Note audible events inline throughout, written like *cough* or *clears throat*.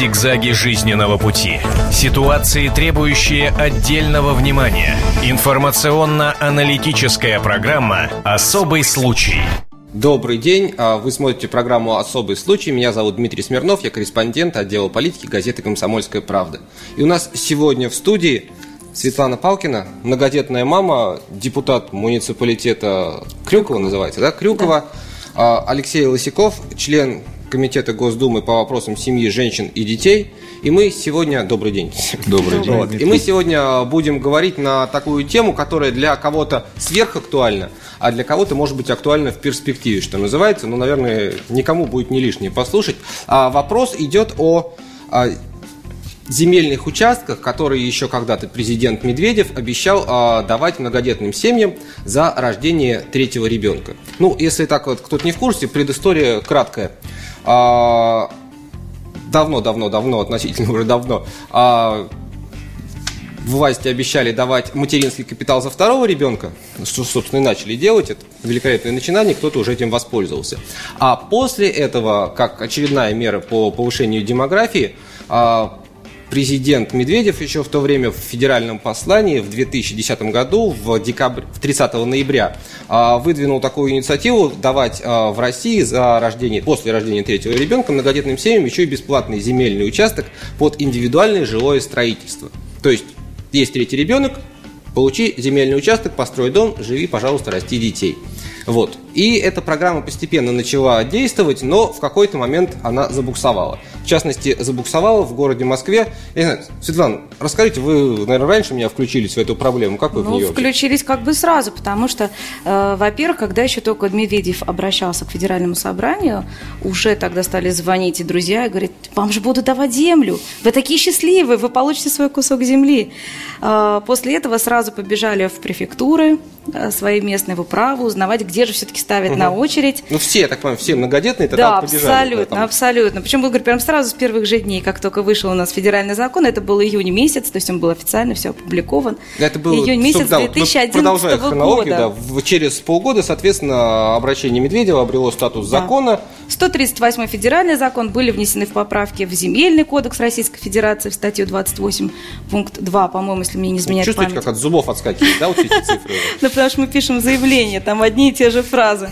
Зигзаги жизненного пути. Ситуации, требующие отдельного внимания. Информационно-аналитическая программа «Особый случай». Добрый день. А, вы смотрите программу «Особый случай». Меня зовут Дмитрий Смирнов. Я корреспондент отдела политики газеты «Комсомольская правда». И у нас сегодня в студии Светлана Палкина, многодетная мама, депутат муниципалитета Крюкова называется, да? Крюкова. Да. Алексей Лосяков, член Комитета Госдумы по вопросам семьи, женщин и детей. И мы сегодня... Добрый день. Добрый день. Вот. И мы сегодня будем говорить на такую тему, которая для кого-то сверхактуальна, а для кого-то может быть актуальна в перспективе, что называется. Ну, наверное, никому будет не лишнее послушать. А вопрос идет о земельных участках, которые еще когда-то президент Медведев обещал э, давать многодетным семьям за рождение третьего ребенка. Ну, если так вот кто-то не в курсе, предыстория краткая. Давно-давно-давно, относительно уже давно, а, власти обещали давать материнский капитал за второго ребенка, что, собственно, и начали делать, это великолепное начинание, кто-то уже этим воспользовался. А после этого, как очередная мера по повышению демографии, а, президент Медведев еще в то время в федеральном послании в 2010 году, в, декабрь, в 30 ноября, а, выдвинул такую инициативу давать а, в России за рождение, после рождения третьего ребенка многодетным семьям еще и бесплатный земельный участок под индивидуальное жилое строительство. То есть есть третий ребенок, получи земельный участок, построй дом, живи, пожалуйста, расти детей. Вот. И эта программа постепенно начала действовать, но в какой-то момент она забуксовала. В частности, забуксовала в городе Москве. Я знаю, Светлана, расскажите, вы, наверное, раньше меня включились в эту проблему. Как вы ну, в нее? включились как бы сразу, потому что, э, во-первых, когда еще только Медведев обращался к федеральному собранию, уже тогда стали звонить и друзья и говорить, вам же будут давать землю, вы такие счастливые, вы получите свой кусок земли. Э, после этого сразу побежали в префектуры, свои местные в управу, узнавать, где же все-таки ставят угу. на очередь. Ну, все, я так понимаю, все многодетные тогда да, абсолютно, да, абсолютно. Причем, говорю, прям сразу с первых же дней, как только вышел у нас федеральный закон, это был июнь месяц, то есть он был официально все опубликован. Это был июнь месяц да, 2011 вот года. Да, через полгода, соответственно, обращение Медведева обрело статус да. закона. 138 федеральный закон были внесены в поправки в Земельный кодекс Российской Федерации в статью 28, пункт 2, по-моему, если мне не изменяет Чувствуете, память. как от зубов отскакивает, да, вот эти цифры? *laughs* Потому что мы пишем заявление, там одни и те же фразы.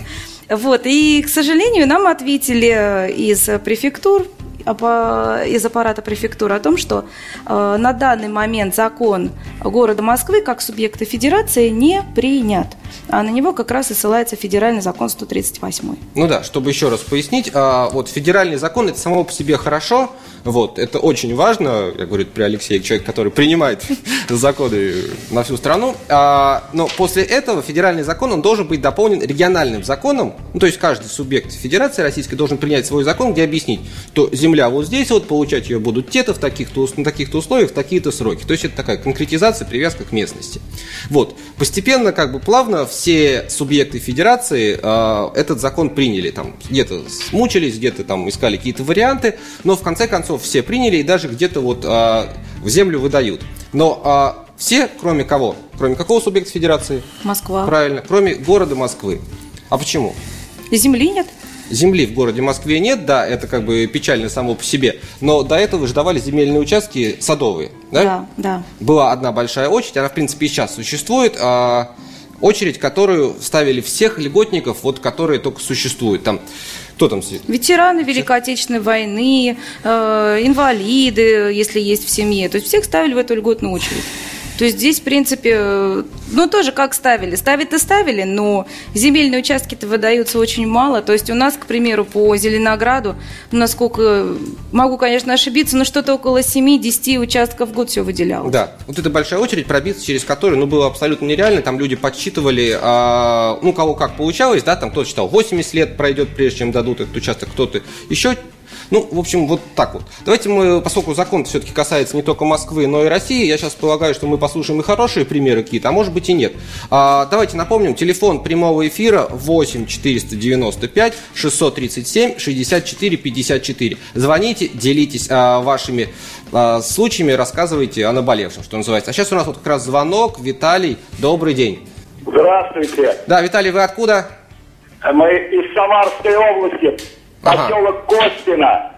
Вот, и, к сожалению, нам ответили из префектур, из аппарата префектуры о том, что э, на данный момент закон города Москвы как субъекта федерации не принят. А на него как раз и ссылается федеральный закон 138. Ну да, чтобы еще раз пояснить, а, вот федеральный закон это само по себе хорошо, вот, это очень важно, я говорю при Алексее, человек, который принимает *laughs* законы на всю страну. А, но после этого федеральный закон, он должен быть дополнен региональным законом. Ну, то есть каждый субъект Федерации Российской должен принять свой закон, где объяснить, то земля вот здесь, вот получать ее будут те-то в таких-то, на таких-то условиях, в такие-то сроки. То есть это такая конкретизация, привязка к местности. Вот. Постепенно, как бы плавно все субъекты Федерации э, этот закон приняли. Там где-то смучились, где-то там искали какие-то варианты, но в конце концов все приняли и даже где-то вот а, в землю выдают. Но а, все, кроме кого? Кроме какого субъекта федерации? Москва. Правильно, кроме города Москвы. А почему? Земли нет. Земли в городе Москве нет, да, это как бы печально само по себе. Но до этого же давали земельные участки садовые, да? Да, да. Была одна большая очередь, она в принципе и сейчас существует. А, очередь, которую ставили всех льготников, вот которые только существуют. Там кто там сидит? Ветераны Великой Отечественной войны, э, инвалиды, если есть в семье. То есть всех ставили в эту льготную очередь. То есть здесь, в принципе, ну, тоже как ставили. Ставить-то ставили, но земельные участки-то выдаются очень мало. То есть у нас, к примеру, по Зеленограду, насколько, могу, конечно, ошибиться, но что-то около 7-10 участков в год все выделялось. Да, вот эта большая очередь пробиться, через которую, ну, было абсолютно нереально. Там люди подсчитывали, а, ну, кого как получалось, да, там кто-то считал 80 лет пройдет, прежде чем дадут этот участок, кто-то еще ну, в общем, вот так вот. Давайте мы, поскольку закон все-таки касается не только Москвы, но и России, я сейчас полагаю, что мы послушаем и хорошие примеры какие-то, а может быть и нет. А, давайте напомним, телефон прямого эфира 8 495 637 64 54. Звоните, делитесь а, вашими а, случаями, рассказывайте о наболевшем, что называется. А сейчас у нас вот как раз звонок. Виталий, добрый день. Здравствуйте. Да, Виталий, вы откуда? Мы из Самарской области. Ага. Поселок Костина.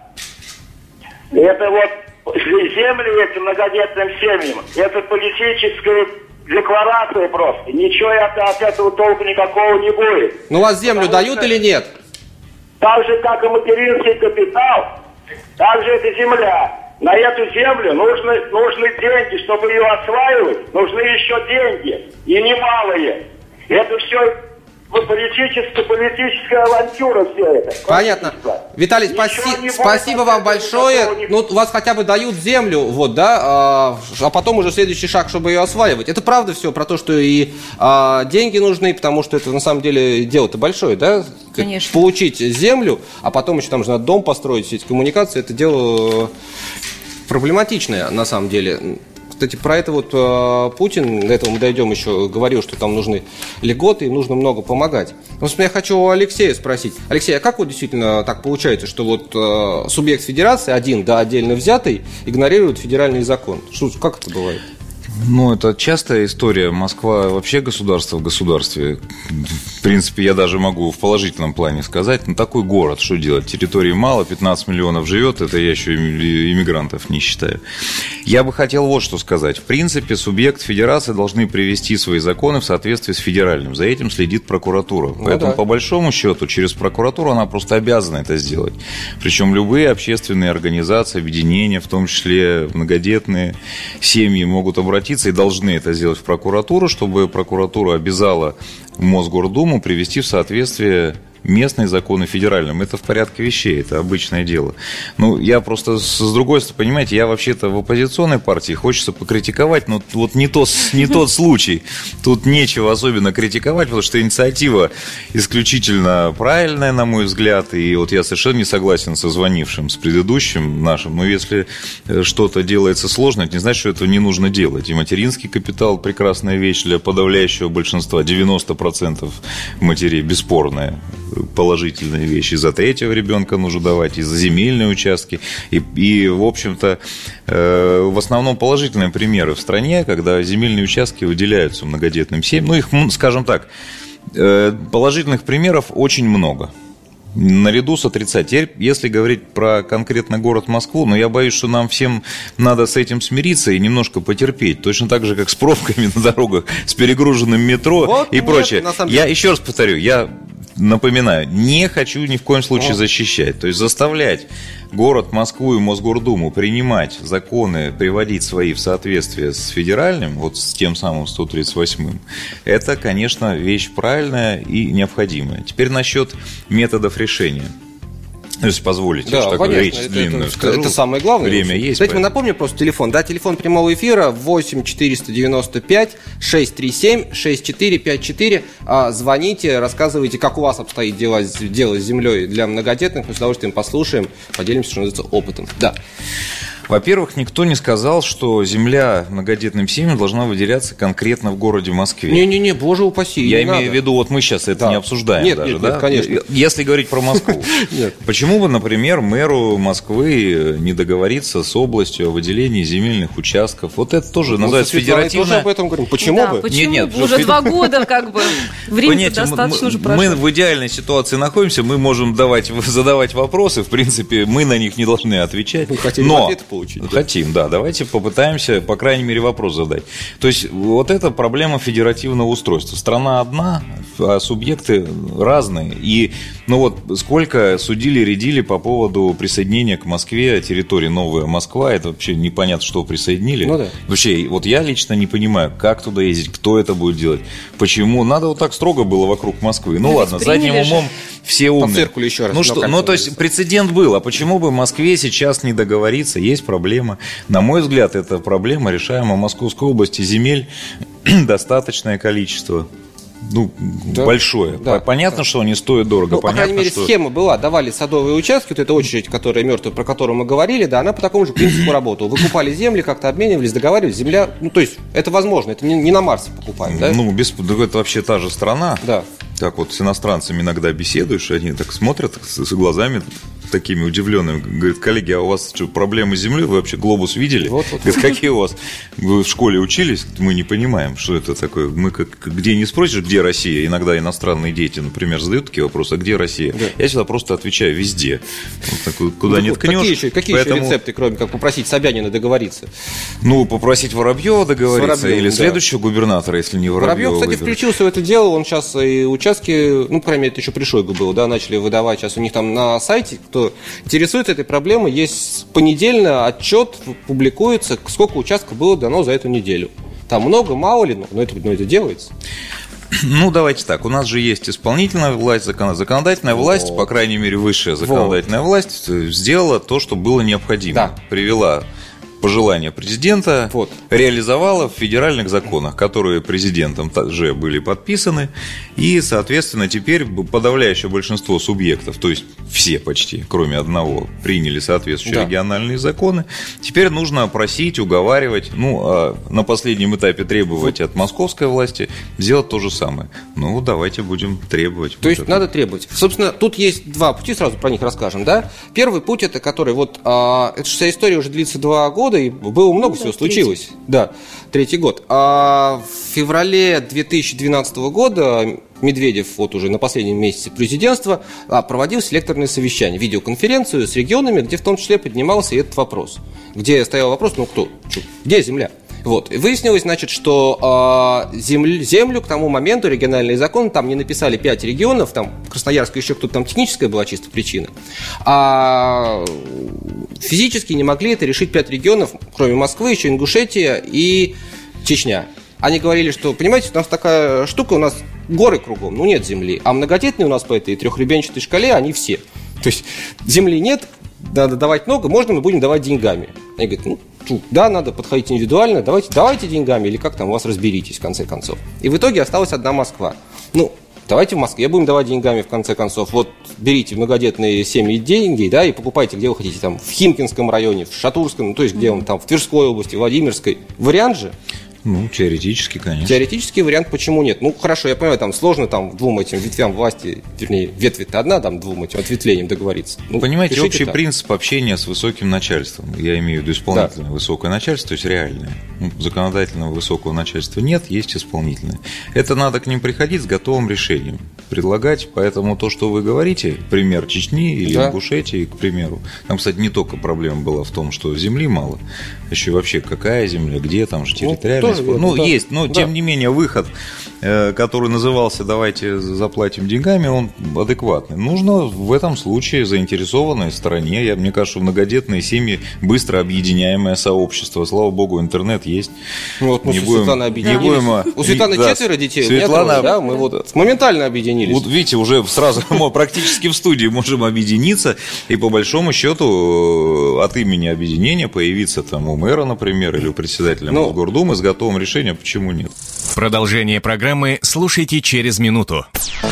Это вот земли эти многодетным семьям, это политическая декларация просто. Ничего от, от этого толка никакого не будет. Ну, у вас землю Потому дают что- или нет? Так же, как и материнский капитал, так же это земля. На эту землю нужны, нужны деньги, чтобы ее осваивать, нужны еще деньги, и немалые. Это все политическая, политическая авантюра все это. Понятно. Виталий, спаси- спасибо вам большое. Ну, у вас хотя бы дают землю, вот, да, а, а потом уже следующий шаг, чтобы ее осваивать. Это правда все про то, что и а, деньги нужны, потому что это на самом деле дело-то большое, да? Конечно. Получить землю, а потом еще там же надо дом построить, сеть коммуникации, это дело проблематичное на самом деле. Кстати, про это вот э, Путин, до этого мы дойдем еще, говорил, что там нужны льготы и нужно много помогать. Но собственно, я хочу у Алексея спросить. Алексей, а как вот действительно так получается, что вот э, субъект федерации, один, да, отдельно взятый, игнорирует федеральный закон? Что, как это бывает? Ну, это частая история. Москва вообще государство в государстве. В принципе, я даже могу в положительном плане сказать. Ну, такой город, что делать? Территории мало, 15 миллионов живет, это я еще иммигрантов не считаю. Я бы хотел вот что сказать. В принципе, субъект федерации должны привести свои законы в соответствии с федеральным. За этим следит прокуратура. Поэтому, да. по большому счету, через прокуратуру она просто обязана это сделать. Причем любые общественные организации, объединения, в том числе многодетные семьи, могут обратиться и должны это сделать в прокуратуру, чтобы прокуратура обязала Мосгордуму привести в соответствие местные законы федеральным. Это в порядке вещей, это обычное дело. Ну, я просто с другой стороны, понимаете, я вообще-то в оппозиционной партии, хочется покритиковать, но вот не, то, не тот случай. Тут нечего особенно критиковать, потому что инициатива исключительно правильная, на мой взгляд, и вот я совершенно не согласен со звонившим, с предыдущим нашим, но если э, что-то делается сложно, это не значит, что этого не нужно делать. И материнский капитал – прекрасная вещь для подавляющего большинства, 90% матерей, бесспорная положительные вещи. За третьего ребенка нужно давать, и за земельные участки. И, и в общем-то, э, в основном положительные примеры в стране, когда земельные участки выделяются многодетным семьям. Ну, их, скажем так, э, положительных примеров очень много. Наряду с отрицательным. Теперь, если говорить про конкретно город Москву, но я боюсь, что нам всем надо с этим смириться и немножко потерпеть. Точно так же, как с пробками *laughs* на дорогах, с перегруженным метро Вот и нет, прочее. самом Я деле. еще раз повторю, я напоминаю, не хочу ни в коем случае защищать. То есть заставлять город Москву и Мосгордуму принимать законы, приводить свои в соответствие с федеральным, вот с тем самым 138-м, это, конечно, вещь правильная и необходимая. Теперь насчет методов решения. Ну, Если позволите, Да, что конечно, речь это, длинную это- скажу. это самое главное. Время есть. Мы поэтому- напомним просто телефон. Да, телефон прямого эфира 8 495 637 6454. А, звоните, рассказывайте, как у вас обстоит дело, дело с землей для многодетных. Мы с удовольствием послушаем, поделимся, что называется, опытом. Да. Во-первых, никто не сказал, что земля многодетным семьям должна выделяться конкретно в городе Москве. Не-не-не, боже упаси. Я не имею надо. в виду, вот мы сейчас это Да. не обсуждаем Нет, даже, нет, да? нет, конечно. Если говорить про Москву. *laughs* Почему бы, например, мэру Москвы не договориться с областью о выделении земельных участков? Вот это тоже со называется тоже федеративная... об этом говорим. Почему да, бы? Почему? Нет, нет, уже два года как бы. *laughs* Время достаточно мы, уже прошло. мы в идеальной ситуации находимся, мы можем давать, *laughs* задавать вопросы, в принципе, мы на них не должны отвечать. Мы хотели но, ответы получить. Хотим, да, давайте попытаемся, по крайней мере, вопрос задать. То есть, вот это проблема федеративного устройства. Страна одна, а субъекты разные. И, ну вот, сколько судили, рядили по поводу присоединения к Москве территории Новая Москва, это вообще непонятно, что присоединили. Ну да. Вообще, вот я лично не понимаю, как туда ездить, кто это будет делать, почему. Надо вот так строго было вокруг Москвы. Ну Ну, ладно, задним умом все умные. циркулю еще раз, Ну что, ну то есть прецедент был, а почему бы Москве сейчас не договориться? Есть проблема. На мой взгляд, эта проблема решаема в Московской области. Земель *clears throat* достаточное количество. Ну, Да. большое. Да. Понятно, что они стоят дорого. Ну, по Понятно, крайней мере, что... схема была. Давали садовые участки, вот эта очередь, которая мертвая, про которую мы говорили, да, она по такому же принципу *clears throat* работала. Выкупали земли, как-то обменивались, договаривались. Земля, ну, то есть, это возможно, это не, не на Марсе покупаем, да? Ну, без, да это вообще та же страна. Да. Так вот с иностранцами иногда беседуешь, они так смотрят с, с глазами такими удивленными. Говорит, коллеги, а у вас что, проблемы с Землей? Вы вообще глобус видели? Вот, вот. Говорит, какие у вас? Вы в школе учились? Мы не понимаем, что это такое. Мы как, где не спросишь, где Россия? Иногда иностранные дети, например, задают такие вопросы, а где Россия? Я всегда просто отвечаю, везде. Вот так, куда Ну, не ткнешь. Какие, еще, какие Поэтому, еще рецепты, кроме как попросить Собянина договориться? Ну, попросить Воробьева договориться С Воробьевым, или да. следующего губернатора, если не Воробьева Воробьев, кстати, выберут. включился в это дело, он сейчас и участки, ну, по крайней мере, это еще при Шойгу было, да, начали выдавать. Сейчас у них там на сайте, кто интересуется этой проблемой, есть понедельно отчет публикуется, сколько участков было дано за эту неделю. Там много, мало ли, но это, но это делается. Ну, давайте так. У нас же есть исполнительная власть, закон- законодательная власть, Вот. по крайней мере, высшая законодательная власть э, сделала то, что было необходимо. Да. Привела пожелания президента, Вот. реализовала в федеральных законах, которые президентом также были подписаны, и, соответственно, теперь подавляющее большинство субъектов, то есть все почти, кроме одного, приняли соответствующие Да. региональные законы. Теперь нужно просить, уговаривать, ну, а на последнем этапе требовать от московской власти сделать то же самое. Ну, давайте будем требовать. То есть надо требовать. Собственно, тут есть два пути, сразу про них расскажем, да. Первый путь это который вот, а, эта вся история уже длится два года, и было много Ну всего да, случилось. Да, третий год. А в феврале 2012 года Медведев вот уже на последнем месяце президентства а, проводил селекторное совещание, видеоконференцию с регионами, где в том числе поднимался этот вопрос. Где стоял вопрос, ну кто, где земля? Вот. И выяснилось, значит, что а, землю, землю к тому моменту региональные законы там не написали пять регионов, там Красноярск еще кто-то там техническая была чисто причина, а физически не могли это решить пять регионов, кроме Москвы, еще Ингушетия и Чечня. Они говорили, что, понимаете, у нас такая штука, у нас горы кругом, ну нет земли, а многодетные у нас по этой трехребенчатой шкале, они все. То есть земли нет, надо давать много, можно мы будем давать деньгами. Они говорят, ну, чу, да, надо подходить индивидуально, давайте, давайте деньгами, или как там у вас разберитесь, в конце концов. И в итоге осталась одна Москва. Ну, давайте в Москве будем давать деньгами, в конце концов. Вот берите многодетные семьи деньги, да, и покупайте, где вы хотите, там, в Химкинском районе, в Шатурском, ну, то есть, где он там, в Тверской области, Владимирской. Вариант же, Ну, теоретически, конечно. Теоретический вариант, почему нет? Ну, хорошо, я понимаю, там сложно там двум этим ветвям власти, вернее, ветви-то одна, там двум этим ответвлениям договориться. Ну, Понимаете, общий так. принцип общения с высоким начальством. Я имею в виду исполнительное высокое начальство, то есть реальное. Ну, законодательного высокого начальства нет, есть исполнительное. Это надо к ним приходить с готовым решением. Предлагать, поэтому то, что вы говорите, пример Чечни или Да. Ингушетии, к примеру, там, кстати, не только проблема была в том, что земли мало, еще вообще какая земля, где там же территориальный тоже верно, Ну, да. есть, но Да. тем не менее выход, э, который назывался «давайте заплатим деньгами», он адекватный. Нужно в этом случае заинтересованной стороне, я, мне кажется, многодетные семьи быстро объединяемое сообщество. Слава богу, интернет есть. Ну, вот мы Не с будем- Светланой не объединились. будем, а, У Светланы да, четверо детей, у меня Светлана- трое, да, мы вот моментально объединились. Вот видите, уже сразу *laughs* мы практически в студии можем объединиться и по большому счету э, от имени объединения появиться там у мэра, например, или у председателя Ну. Мосгордумы с готовым решением, почему нет. Продолжение программы слушайте через минуту.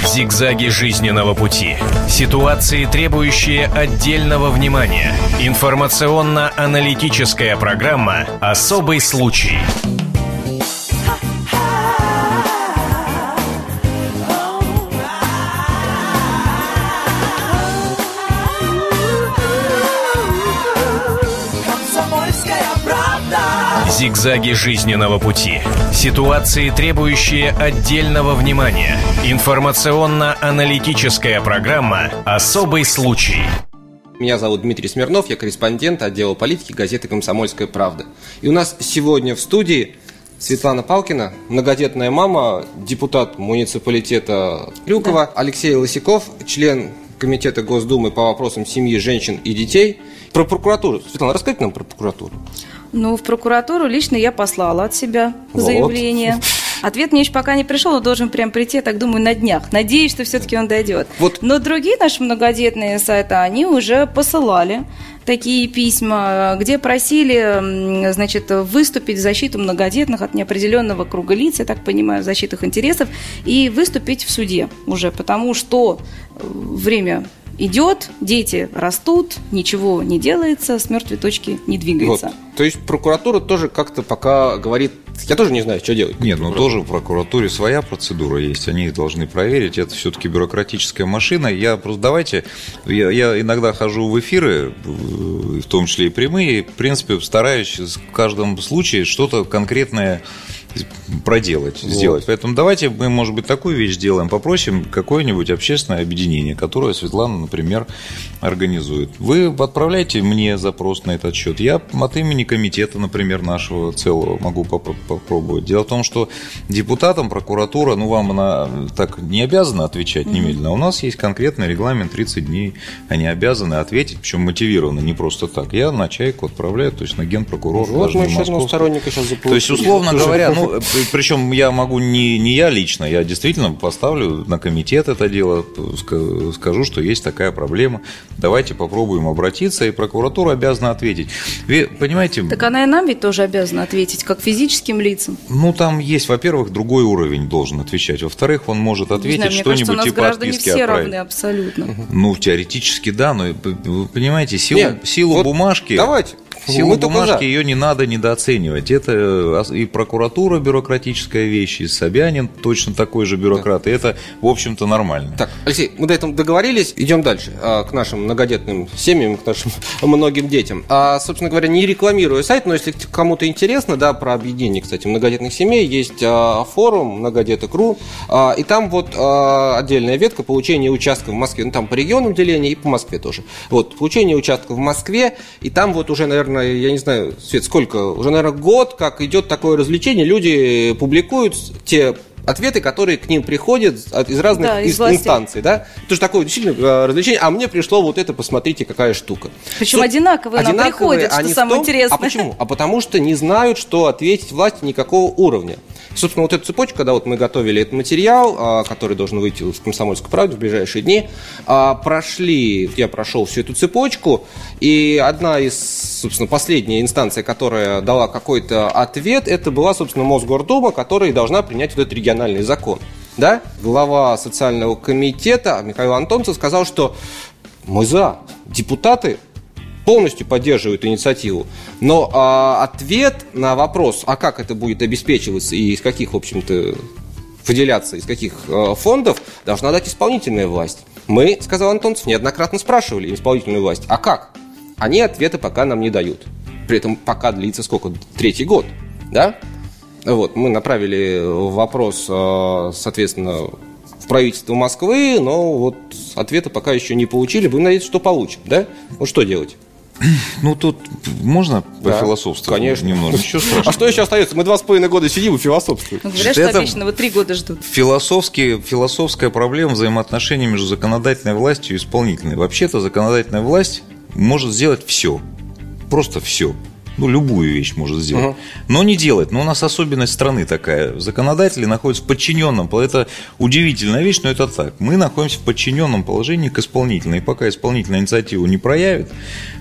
Зигзаги жизненного пути. Ситуации, требующие отдельного внимания. Информационно-аналитическая программа «Особый случай». Зигзаги жизненного пути. Ситуации, требующие отдельного внимания. Информационно-аналитическая программа «Особый случай». Меня зовут Дмитрий Смирнов, я корреспондент отдела политики газеты «Комсомольская правда». И у нас сегодня в студии Светлана Палкина, многодетная мама, депутат муниципалитета Крюкова, Алексей Лысяков, член Комитета Госдумы по вопросам семьи, женщин и детей. Про прокуратуру. Светлана, расскажите нам про прокуратуру. Ну, в прокуратуру лично я послала от себя Вот. заявление. Ответ мне еще пока не пришел, но должен прям прийти, я так думаю, на днях. Надеюсь, что все-таки он дойдет. Вот. Но другие наши многодетные сайты, они уже посылали такие письма, где просили, значит, выступить в защиту многодетных от неопределенного круга лиц, я так понимаю, в защиту их интересов, и выступить в суде уже, потому что э, время идет, дети растут, ничего не делается, с мертвой точки не двигается. Вот. То есть прокуратура тоже как-то пока говорит, я тоже не знаю, что делать. Нет, ну тоже в прокуратуре своя процедура есть, они их должны проверить. Это все-таки бюрократическая машина. Я просто давайте, я, я иногда хожу в эфиры, в том числе и прямые, и, в принципе, стараюсь в каждом случае что-то конкретное проделать, вот. сделать. Поэтому давайте мы, может быть, такую вещь сделаем. Попросим какое-нибудь общественное объединение, которое Светлана, например, организует. Вы отправляйте мне запрос на этот счет. Я от имени комитета, например, нашего целого могу попробовать. Дело в том, что депутатам прокуратура, ну, вам она так не обязана отвечать немедленно. У нас есть конкретный регламент 30 дней. Они обязаны ответить, причем мотивированно, не просто так. Я на чайку отправляю, то есть на генпрокурор. Вот мы еще одного сторонника сейчас заполучили. То есть, условно говоря, ну, э, причем я могу не, не я лично, я действительно поставлю на комитет это дело, скажу, что есть такая проблема. Давайте попробуем обратиться, и прокуратура обязана ответить. Вы понимаете? Так она и нам ведь тоже обязана ответить, как физическим лицам. Ну, там есть, во-первых, другой уровень должен отвечать. Во-вторых, он может ответить что-нибудь типа отписки все равны абсолютно. Ну, теоретически да, но вы понимаете, силу, Нет, силу вот бумажки... Давайте. Силу бумажки ее не надо недооценивать. Это и прокуратура бюрократическая вещь, и Собянин точно такой же бюрократ. Да. И это, в общем-то, нормально. Так, Алексей, мы до этого договорились. Идем дальше а, к нашим многодетным семьям, к нашим *laughs* многим детям. А, собственно говоря, не рекламирую сайт, но если кому-то интересно, да, про объединение, кстати, многодетных семей, есть а, форум многодеток.ру, а, и там вот а, отдельная ветка получения участка в Москве. Ну, там по регионам деление и по Москве тоже. Вот, получение участка в Москве, и там вот уже, наверное, наверное, я не знаю, Свет, сколько, уже, наверное, год, как идет такое развлечение, люди публикуют те ответы, которые к ним приходят из разных да, из инстанций, да? Это же такое действительно э, развлечение. А мне пришло вот это, посмотрите, какая штука. Причем одинаковые, одинаковые нам приходят, что самое том, интересное. А почему? А потому что не знают, что ответить власти никакого уровня. Собственно, вот эту цепочку, когда вот мы готовили этот материал, а, который должен выйти в «Комсомольской правде» в ближайшие дни, а, прошли, я прошел всю эту цепочку, и одна из, собственно, последняя инстанция, которая дала какой-то ответ, это была, собственно, Мосгордума, которая должна принять вот этот региональный закон. Да? Глава социального комитета Михаил Антонцев сказал, что мы за. Депутаты полностью поддерживают инициативу. Но а, ответ на вопрос, а как это будет обеспечиваться и из каких, в общем-то, выделяться, из каких а, фондов, должна дать исполнительная власть. Мы, сказал Антонцев, неоднократно спрашивали исполнительную власть, а как? Они ответы пока нам не дают. При этом пока длится сколько? Третий год. Да? Вот, мы направили вопрос, а, соответственно, в правительство Москвы, но вот ответа пока еще не получили. Будем надеяться, что получим, да? Вот что делать? *clears throat* Ну, тут можно да, пофилософствовать конечно. немного. Ничего страшного. *laughs* А что еще остается? Мы два с половиной года сидим и философствуем. Ну, говорят, что это обычно вот три года ждут. Философские, философская проблема взаимоотношений между законодательной властью и исполнительной. Вообще-то законодательная власть может сделать все. Просто все ну, любую вещь может сделать. Угу. Но не делать. Но у нас особенность страны такая. Законодатели находятся в подчиненном. Это удивительная вещь, но это так. Мы находимся в подчиненном положении к исполнительной. И пока исполнительная инициативу не проявит,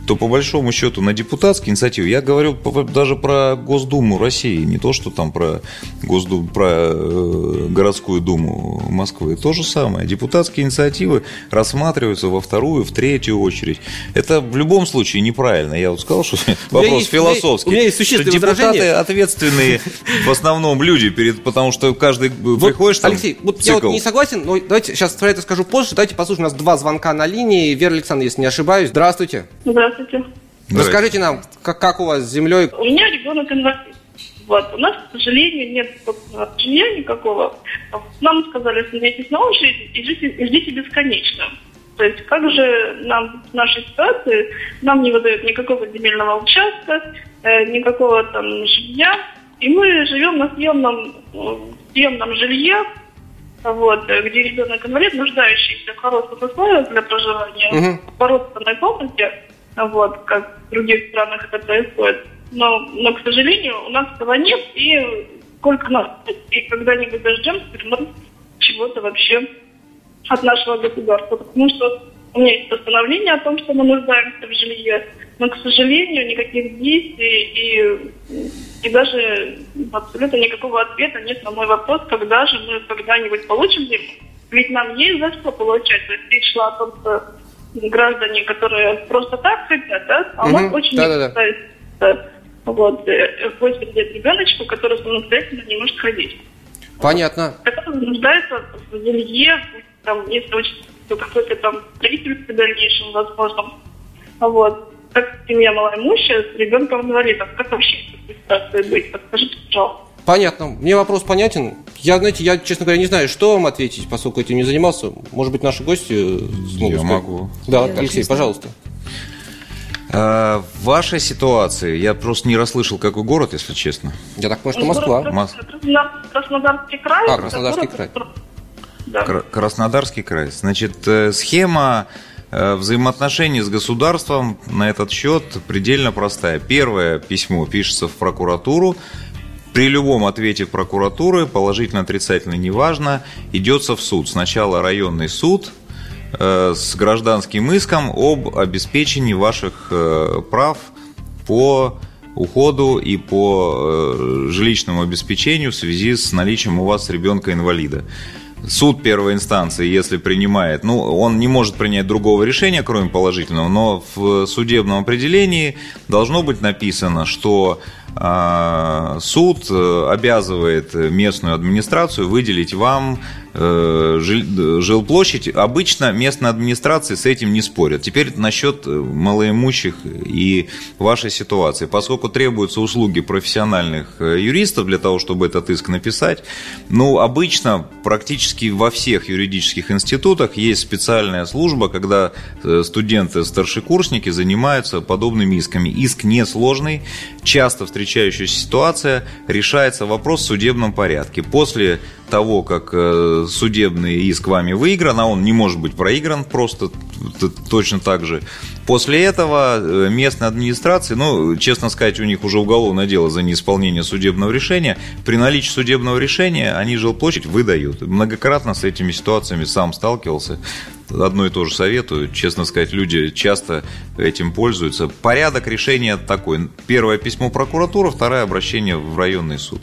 то по большому счету на депутатские инициативы, я говорю даже про Госдуму России, не то, что там про, Госдуму, про э, городскую думу Москвы, то же самое. Депутатские инициативы рассматриваются во вторую, в третью очередь. Это в любом случае неправильно. Я вот сказал, что *laughs* вопрос есть, философский. У меня есть существенное депутаты возражение. ответственные в основном люди, перед, потому что каждый вот, приходишь там Алексей, вот цикл. я вот не согласен, но давайте сейчас про это скажу позже. Давайте послушаем, у нас два звонка на линии. Вера Александровна, если не ошибаюсь. Здравствуйте. Здравствуйте. Расскажите нам, как, как у вас с землей? У меня ребенок инвалид. Вот. У нас, к сожалению, нет жилья никакого. Нам сказали, остановитесь на очередь и ждите, и ждите бесконечно. То есть как же нам в нашей ситуации, нам не выдают никакого земельного участка, э, никакого там жилья, и мы живем на съемном, съемном жилье, вот, где ребенок инвалид, нуждающийся в хороших условиях для проживания, угу. в родственной комнате, вот, как в других странах это происходит. Но, но, к сожалению, у нас этого нет, и сколько нас, и когда-нибудь дождемся, мы чего-то вообще от нашего государства. Потому что у меня есть постановление о том, что мы нуждаемся в жилье, но, к сожалению, никаких действий и, и даже абсолютно никакого ответа нет на мой вопрос, когда же мы когда-нибудь получим землю. Ведь нам есть за что получать. То есть речь шла о том, что граждане, которые просто так хотят, да, а у нас очень да-да-да. не хватает, э, вот, э, 8 лет ребеночку, который самостоятельно не может ходить Понятно. который нуждается в жилье, там, если очень то какое-то там строительство в дальнейшем возможно. Вот. Как семья малоимущая с ребенком инвалидом, как вообще в ситуации быть? Подскажите, пожалуйста. Понятно. Мне вопрос понятен. Я, знаете, я, честно говоря, не знаю, что вам ответить, поскольку этим не занимался. Может быть, наши гости э, смогут Я сказать. могу. Да, Я Алексей, пожалуйста. А, В вашей ситуации, я просто не расслышал, какой город, если честно. Я так понимаю, что Москва. Город Мос- Краснодар- Краснодарский край. А, Краснодарский город, край. Да. Кра- Краснодарский край. Значит, э, схема э, взаимоотношений с государством на этот счет предельно простая. Первое письмо пишется в прокуратуру. При любом ответе прокуратуры, положительно, отрицательно, неважно, идется в суд. Сначала районный суд э, с гражданским иском об обеспечении ваших прав по уходу и по жилищному обеспечению в связи с наличием у вас ребенка-инвалида. Суд первой инстанции, если принимает, ну, он не может принять другого решения, кроме положительного, но в судебном определении должно быть написано, что суд э, обязывает местную администрацию выделить вам э, жиль- жилплощадь. Обычно местные администрации с этим не спорят. Теперь насчет э, малоимущих и вашей ситуации. Поскольку требуются услуги профессиональных э, юристов для того, чтобы этот иск написать, ну, обычно практически во всех юридических институтах есть специальная служба, когда э, студенты-старшекурсники занимаются подобными исками. Иск несложный, часто встречающаяся ситуация, решается вопрос в судебном порядке. После того, как э, судебный иск вами выигран, а он не может быть проигран просто точно так же, после этого э, местная администрация, ну, честно сказать, у них уже уголовное дело за неисполнение судебного решения, при наличии судебного решения они жилплощадь выдают. Многократно с этими ситуациями сам сталкивался. Одно и то же советую. Честно сказать, люди часто этим пользуются. Порядок решения такой. Первое письмо прокуратура, второе обращение в районный суд.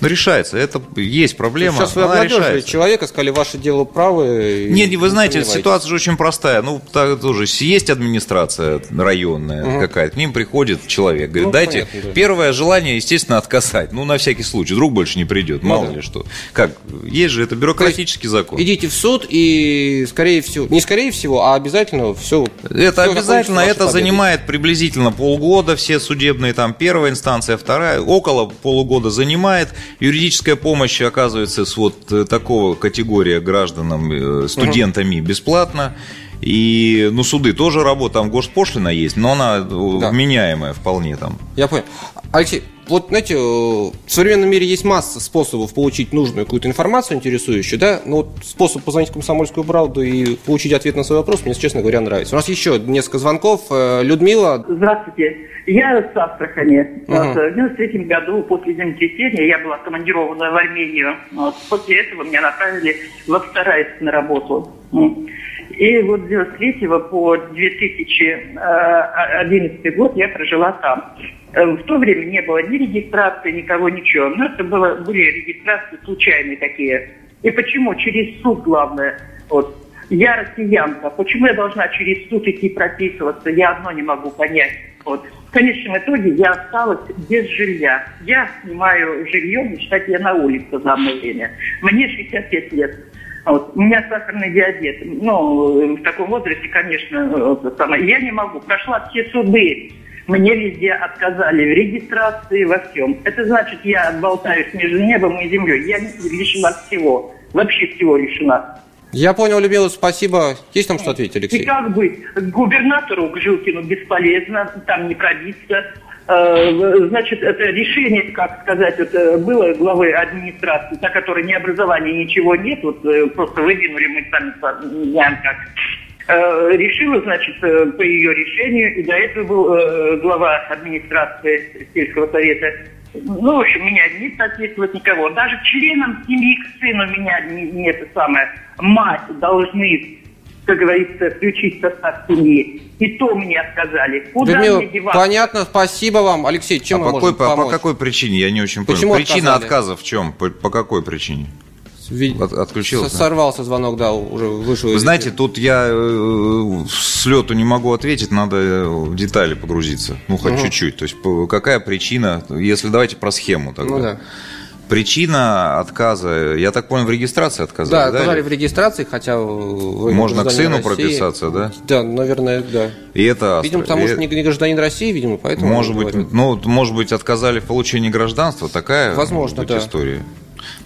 Но решается. Это есть проблема. Сейчас вы обнадежили человека, сказали, ваше дело правое. и Нет, вы знаете, сомневайтесь. ситуация же очень простая. Ну, так тоже есть администрация районная какая-то, к ним приходит человек, говорит, Ну, дайте понятно, да. первое желание, естественно, отказать. Ну, на всякий случай, вдруг больше не придет, мало да. ли что. Как, есть же это бюрократический закон. Идите в суд и, скорее всего, не скорее всего, а обязательно все. Это обязательно, это занимает приблизительно полгода, все судебные, там, первая инстанция, вторая, около полугода занимает. Юридическая помощь оказывается с вот э, такого категория гражданам, э, студентами бесплатно. И, ну, суды тоже работают, там госпошлина есть, но она э, Да. вменяемая вполне там. Я понял. Алексей, вот знаете, э, в современном мире есть масса способов получить нужную какую-то информацию интересующую, да? Но вот способ позвонить в комсомольскую правду и получить ответ на свой вопрос мне, честно говоря, нравится. У нас еще несколько звонков. Э, Людмила, Здравствуйте. Я с Астрахани. Мгм. Вот, в 93 году после землетрясения я была командирована в Армению. Вот, после этого меня направили в Австралийск на работу. И вот с 93 по 2011 год я прожила там. Э, В то время не было ни регистрации, никого, ничего. Но это было, были регистрации случайные такие. И почему? Через суд, главное. Вот. Я россиянка. Почему я должна через суд идти прописываться? Я одно не могу понять. Вот. В конечном итоге я осталась без жилья. Я снимаю жилье, мечтать я на улице за одно время. Мне 65 лет. Вот. У меня сахарный диабет. Ну, в таком возрасте, конечно, вот, самое. я не могу. Прошла все суды. Мне везде отказали в регистрации, во всем. Это значит, я болтаюсь между небом и землей. Я лишена всего. Вообще всего лишена. я понял, Людмила, спасибо. Есть там что ответить, И Алексей? как быть? К губернатору, к Жилкину бесполезно, там не пробиться. Э, Значит, это решение, как сказать, это было главы администрации, за которой ни образования, ничего нет, вот э, просто выдвинули мы сами знаем как. Э, Решила, значит, по ее решению, и до этого был глава администрации сельского совета. Ну, в общем, меня не соответствует никого. Даже членам семьи к сыну меня не, не это самое. Мать должны как говорится, включить состав семьи. И то мне отказали. Куда Людмила, мне деваться? понятно, спасибо вам. Алексей, чем а мы по какой, можем по, по какой причине? Я не очень Почему понял. Причина отказали? отказа в чем? По, по какой причине? От- отключился? Сорвался звонок, да, уже вышел. Вы из знаете, тут я э, с лету не могу ответить, надо э, в детали погрузиться. Ну, хоть чуть-чуть. То есть, какая причина, если давайте про схему тогда. Ну да. Причина отказа, я так понял, в регистрации Да, отказали, да? отказали или- в регистрации, хотя... Можно к сыну России. прописаться, да? Да, наверное, да. И это Видимо, потому и- что не гражданин России, видимо, поэтому... Может быть, говорят. ну, может быть, отказали в получении гражданства, такая Возможно, может быть, да. история.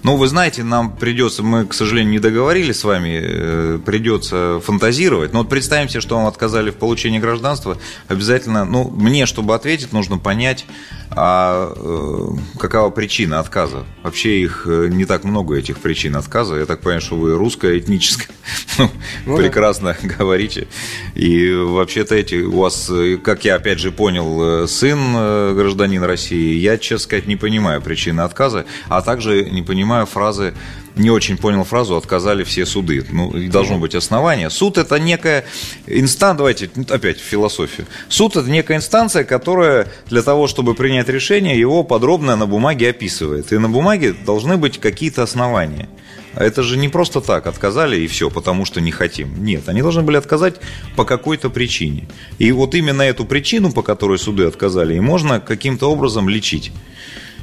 Ну, вы знаете, нам придется, мы, к сожалению, не договорились с вами, э, придется фантазировать. Но вот представим себе, что вам отказали в получении гражданства, обязательно, ну, мне, чтобы ответить, нужно понять, а э, какова причина отказа. Вообще их э, не так много, этих причин отказа. Я так понимаю, что вы русская, этническая, *laughs* ну, Ну да. прекрасно *laughs* говорите. И вообще-то эти у вас, как я опять же понял, сын гражданин России, я, честно сказать, не понимаю причины отказа, а также не понимаю фразы, не очень понял фразу «отказали все суды». Ну, должно быть основание. Суд – это некая инстанция, давайте ну, опять философию. Суд – это некая инстанция, которая для того, чтобы принять решение, его подробно на бумаге описывает. И на бумаге должны быть какие-то основания. А это же не просто так, отказали и все, потому что не хотим. Нет, они должны были отказать по какой-то причине. И вот именно эту причину, по которой суды отказали, и можно каким-то образом лечить.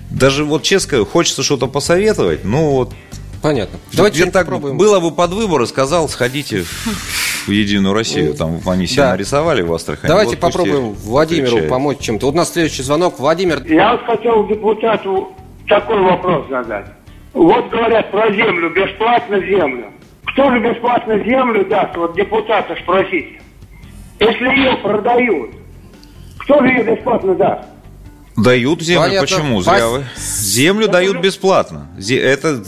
Даже вот честно, хочется что-то посоветовать, ну вот Понятно. Давайте так попробуем. было бы под выбор и сказал, сходите в Единую Россию. Там они себя Да. нарисовали в Астрахани. Давайте вот попробуем Владимиру отвечает. помочь чем-то. Вот у нас следующий звонок. Владимир, Я вот хотел депутату такой вопрос задать. Вот говорят про землю, бесплатно землю. Кто же бесплатно землю даст? Вот депутата спросите. Если ее продают, кто же ее бесплатно даст? Дают землю, Понятно. почему? Зря вы. Землю дают бесплатно. Это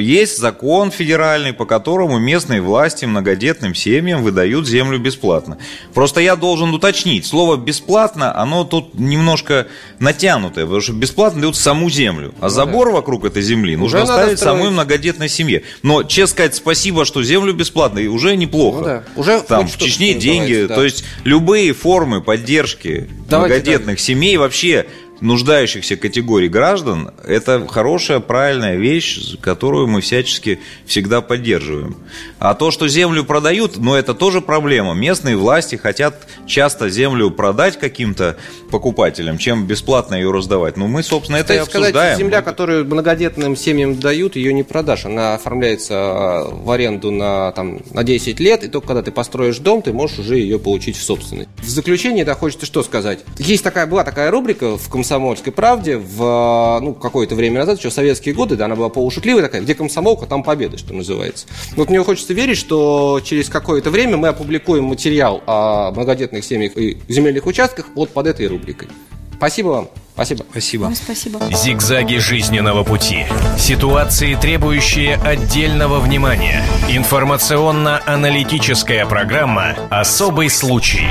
есть закон федеральный, по которому местные власти многодетным семьям выдают землю бесплатно. Просто я должен уточнить, слово бесплатно, оно тут немножко натянутое, потому что бесплатно дают саму землю, а забор вокруг этой земли нужно Ну Уже надо оставить самой многодетной семье. Но, честно сказать, спасибо, что землю бесплатно, и уже неплохо. Ну да. Уже Там в Чечне деньги, да. то есть любые формы поддержки Давайте многодетных семей вообще нуждающихся категорий граждан, это хорошая, правильная вещь, которую мы всячески всегда поддерживаем. А то, что землю продают, ну, это тоже проблема. Местные власти хотят часто землю продать каким-то покупателям, чем бесплатно ее раздавать. Ну, мы, собственно, это и Кстати сказать, обсуждаем. земля, которую многодетным семьям дают, ее не продашь. Она оформляется э, в аренду на, там, на 10 лет, и только когда ты построишь дом, ты можешь уже ее получить в собственность. В заключение, да, хочется что сказать. Есть такая, была такая рубрика в «Комсомольской правде» в, ну, какое-то время назад, еще в советские годы, да, она была полушутливая такая, где комсомолка, там победа, что называется. Вот мне хочется верить, что через какое-то время мы опубликуем материал о многодетных семьях и земельных участках вот под этой рубрикой. Спасибо вам. Спасибо. Спасибо. Вам спасибо. Зигзаги жизненного пути. Ситуации, требующие отдельного внимания. Информационно-аналитическая программа «Особый случай».